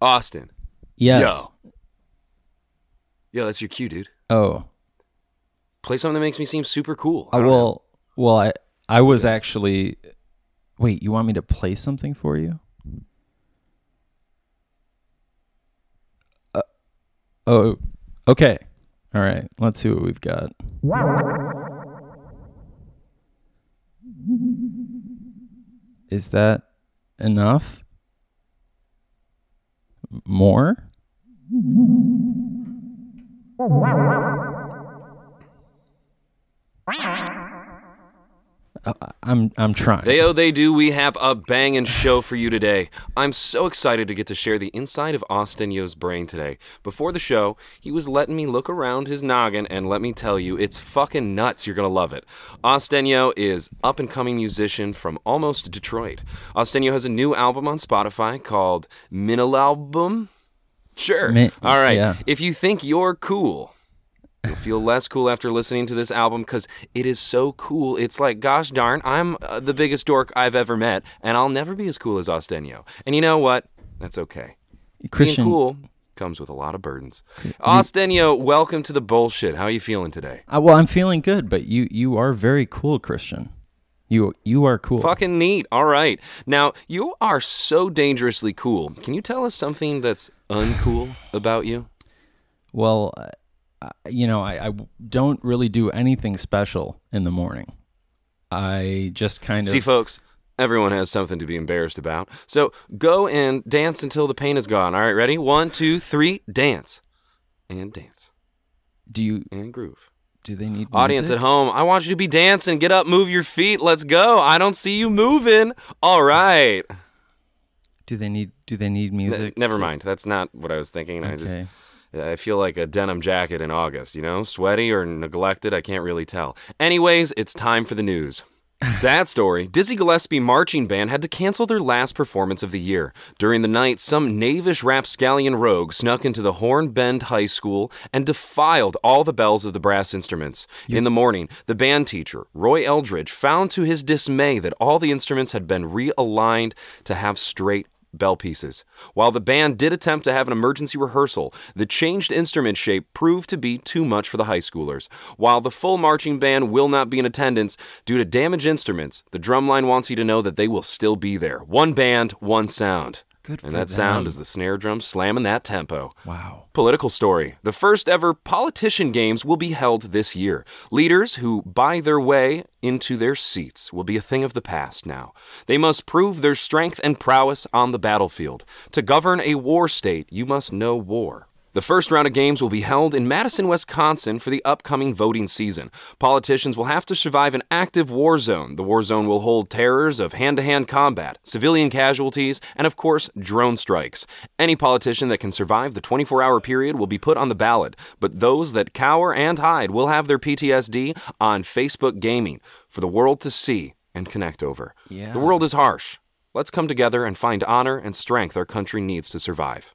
Austin. Yes. Yo. Yo, that's your cue, dude. Oh. Play something that makes me seem super cool. I Uh, don't know. well, well, I I was actually. Wait, you want me to play something for you? Uh, oh, okay. All right. Let's see what we've got. Is that enough? More? Uh, I'm I'm trying. They oh they do. We have a banging show for you today. I'm so excited to get to share the inside of Austinio's brain today. Before the show, he was letting me look around his noggin, and let me tell you, it's fucking nuts. You're gonna love it. Austinio is up and coming musician from almost Detroit. Austinio has a new album on Spotify called Minil Album. Sure. Mi- All right. yeah. If you think you're cool, You'll feel less cool after listening to this album because it is so cool. It's like, gosh darn, I'm uh, the biggest dork I've ever met, and I'll never be as cool as Ostenio. And you know what? That's okay. Christian, Being cool comes with a lot of burdens. Ostenio, welcome to the bullshit. How are you feeling today? Uh, well, I'm feeling good, but you you are very cool, Christian. You you are cool. Fucking neat. All right. Now, you are so dangerously cool. Can you tell us something that's uncool about you? Well, uh, you know, I, I don't really do anything special in the morning. I just kind of See, folks, everyone has something to be embarrassed about. So go and dance until the pain is gone. All right, ready? One, two, three, dance. And dance. do you And groove. do they need Audience music? at home, I want you to be dancing. Get up, move your feet. Let's go. I don't see you moving. All right. Do they need do they need music? never mind. That's not what I was thinking. I just Okay. I feel like a denim jacket in August, you know? Sweaty or neglected, I can't really tell. Anyways, it's time for the news. Sad story. Dizzy Gillespie Marching Band had to cancel their last performance of the year. During the night, some knavish rapscallion rogue snuck into the Horn Bend High School and defiled all the bells of the brass instruments. In the morning, the band teacher, Roy Eldridge, found to his dismay that all the instruments had been realigned to have straight bell pieces. While the band did attempt to have an emergency rehearsal, the changed instrument shape proved to be too much for the high schoolers. While the full marching band will not be in attendance due to damaged instruments, the drumline wants you to know that they will still be there. One band, one sound. Good and that sound is the snare drum slamming that tempo. Wow. Political story. The first ever politician games will be held this year. Leaders who buy their way into their seats will be a thing of the past now. They must prove their strength and prowess on the battlefield. To govern a war state, you must know war. The first round of games will be held in Madison, Wisconsin for the upcoming voting season. Politicians will have to survive an active war zone. The war zone will hold terrors of hand to hand combat, civilian casualties, and of course, drone strikes. Any politician that can survive the 24 hour period will be put on the ballot, but those that cower and hide will have their PTSD on Facebook Gaming for the world to see and connect over. Yeah. The world is harsh. Let's come together and find honor and strength our country needs to survive.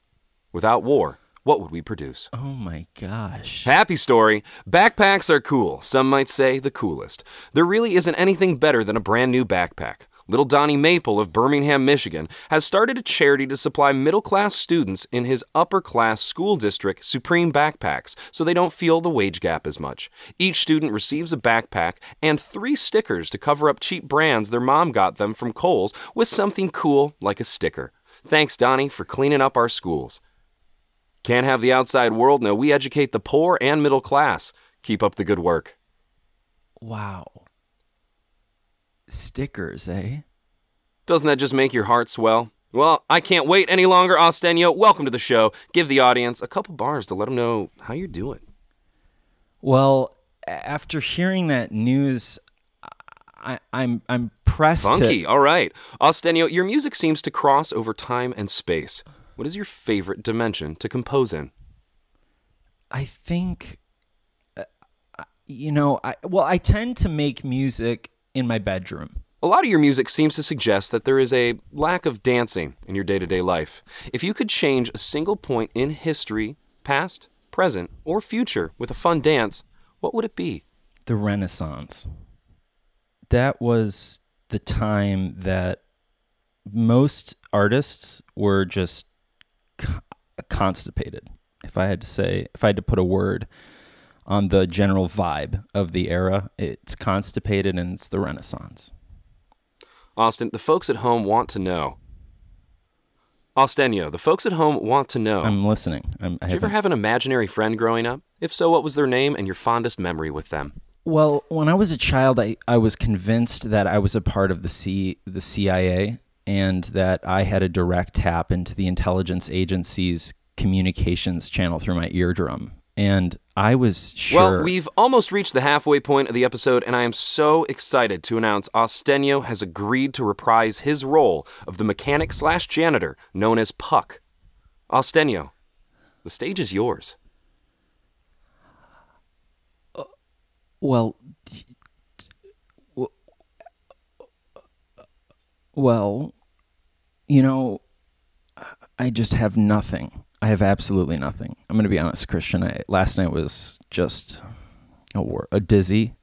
Without war, what would we produce? Oh my gosh. Happy story. Backpacks are cool. Some might say the coolest. There really isn't anything better than a brand new backpack. Little Donnie Maple of Birmingham, Michigan, has started a charity to supply middle class students in his upper class school district Supreme backpacks so they don't feel the wage gap as much. Each student receives a backpack and three stickers to cover up cheap brands their mom got them from Kohl's with something cool like a sticker. Thanks, Donnie, for cleaning up our schools. Can't have the outside world know we educate the poor and middle class. Keep up the good work. Wow. Stickers, eh? Doesn't that just make your heart swell? Well, I can't wait any longer, Ostenio. Welcome to the show. Give the audience a couple bars to let them know how you're doing. Well, after hearing that news, I, I'm I'm pressed Funky. to. All right. Ostenio, your music seems to cross over time and space. What is your favorite dimension to compose in? I think, uh, you know, I well, I tend to make music in my bedroom. A lot of your music seems to suggest that there is a lack of dancing in your day to day life. If you could change a single point in history, past, present, or future with a fun dance, what would it be? The Renaissance. That was the time that most artists were just constipated. If I had to say, if I had to put a word on the general vibe of the era, it's constipated and it's the Renaissance. Austin, the folks at home want to know. Austenio, the folks at home want to know. I'm listening. I'm, I Did you ever have an imaginary friend growing up? If so, what was their name and your fondest memory with them? Well, when I was a child, I, I was convinced that I was a part of the C the CIA and that I had a direct tap into the intelligence agency's communications channel through my eardrum. And I was sure. Well, we've almost reached the halfway point of the episode, and I am so excited to announce Austenio has agreed to reprise his role of the mechanic slash janitor known as Puck. Austenio, the stage is yours. Uh, well, well, you know, I just have nothing. I have absolutely nothing. I'm going to be honest, Christian. I, last night was just a, wor- a dizzy,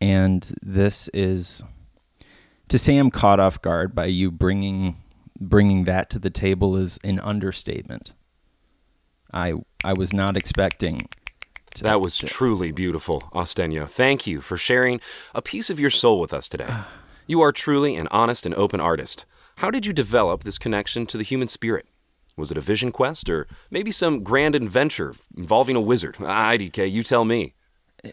and this is to say I'm caught off guard by you bringing bringing that to the table is an understatement. I I was not expecting. To, That was to- truly beautiful, Austenio. Thank you for sharing a piece of your soul with us today. You are truly an honest and open artist. How did you develop this connection to the human spirit? Was it a vision quest or maybe some grand adventure involving a wizard? IDK, you tell me.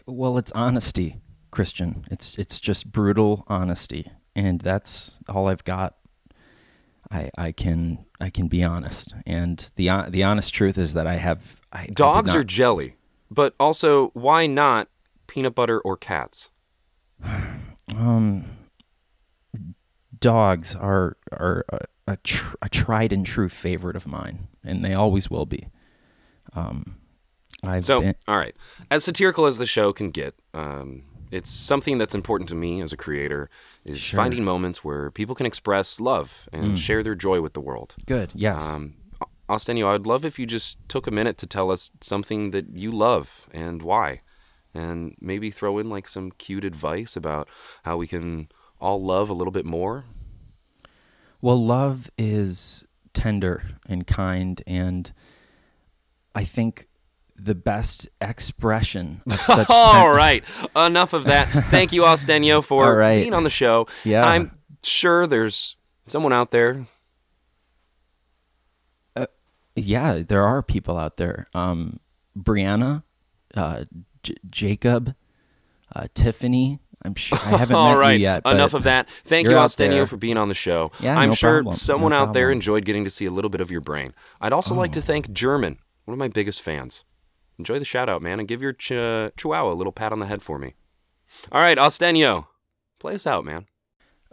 Well, it's honesty, Christian. It's it's just brutal honesty, and that's all I've got. I I can I can be honest, and the the honest truth is that I have I, I Dogs not- are jelly, but also why not peanut butter or cats? um dogs are are a, a, tr- a tried and true favorite of mine, and they always will be. Um, I've So, been, all right, as satirical as the show can get, um, it's something that's important to me as a creator is Sure. Mm. finding moments where people can express love and share their joy with the world. good. Yes. Um, Austenio, I'd love if you just took a minute to tell us something that you love and why, and maybe throw in like some cute advice about how we can all love a little bit more. Well, love is tender and kind, and I think the best expression of such. All right, enough of that. Thank you, Austenio, for right. being on the show. Yeah. I'm sure there's someone out there. Yeah, there are people out there. Um, Brianna, uh, J- Jacob, uh, Tiffany. I'm sure I haven't All met right, you yet. enough of that. Thank you, Austenio, for being on the show. Yeah, I'm no sure problem. someone No out there enjoyed getting to see a little bit of your brain. I'd also like Oh. to thank German, one of my biggest fans. Enjoy the shout out, man, and give your ch- chihuahua a little pat on the head for me. All right, Austenio, play us out, man.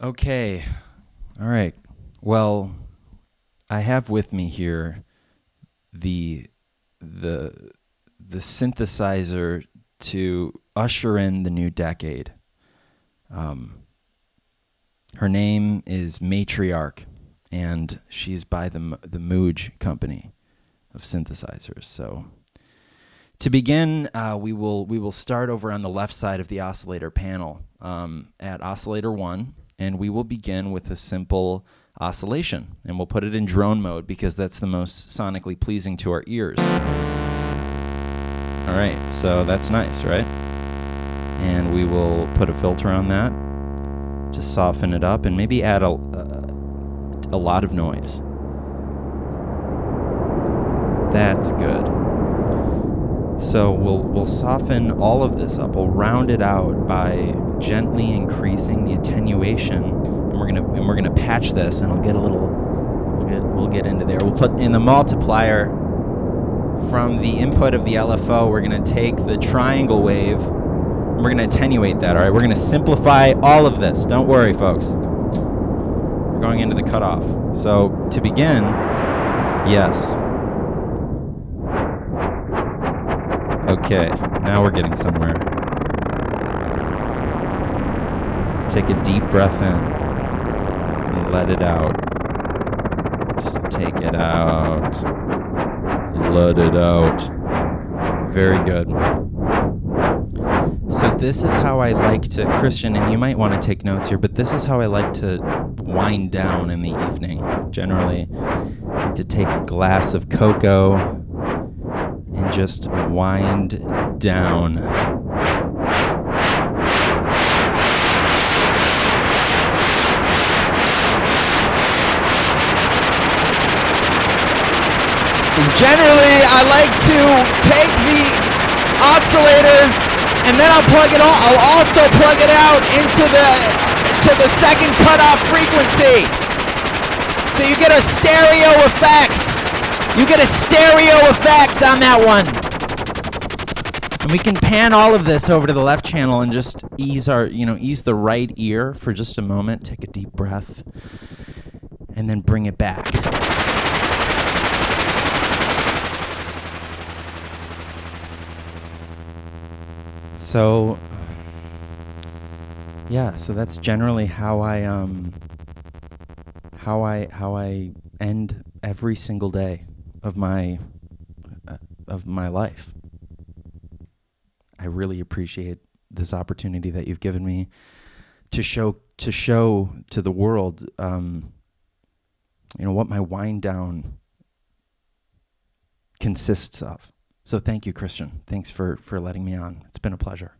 Okay. All right. Well, I have with me here the the the synthesizer to usher in the new decade. Um, her name is Matriarch, and she's by the the Moog company of synthesizers. So, to begin, uh, we will we will start over on the left side of the oscillator panel um, at oscillator one, and we will begin with a simple oscillation, and we'll put it in drone mode because that's the most sonically pleasing to our ears. All right, so that's nice, right? And we will put a filter on that to soften it up, and maybe add a a, a lot of noise. That's good. So we'll we'll soften all of this up. We'll round it out by gently increasing the attenuation, and we're gonna and we're gonna patch this, and I'll get a little. We'll get we'll get into there. We'll put in the multiplier from the input of the LFO. We're gonna take the triangle wave, and we're gonna attenuate that. All right, we're gonna simplify all of this. Don't worry, folks. We're going into the cutoff. So to begin, yes. Okay, now we're getting somewhere. Take a deep breath in and let it out. Just take it out. Let it out. Very good. So, this is how I like to, Christian, and you might want to take notes here, but this is how I like to wind down in the evening. Generally, I like to take a glass of cocoa and just wind down. And generally, I like to take the oscillator and then I'll plug it all. I'll also plug it out into the to the second cutoff frequency, so you get a stereo effect. You get a stereo effect on that one. And we can pan all of this over to the left channel and just ease our, you know, ease the right ear for just a moment. Take a deep breath, and then bring it back. So yeah, so that's generally how I um how I how I end every single day of my uh, of my life. I really appreciate this opportunity that you've given me to show to show to the world um you know what my wind down consists of. So thank you, Christian. Thanks for for letting me on. It's been a pleasure.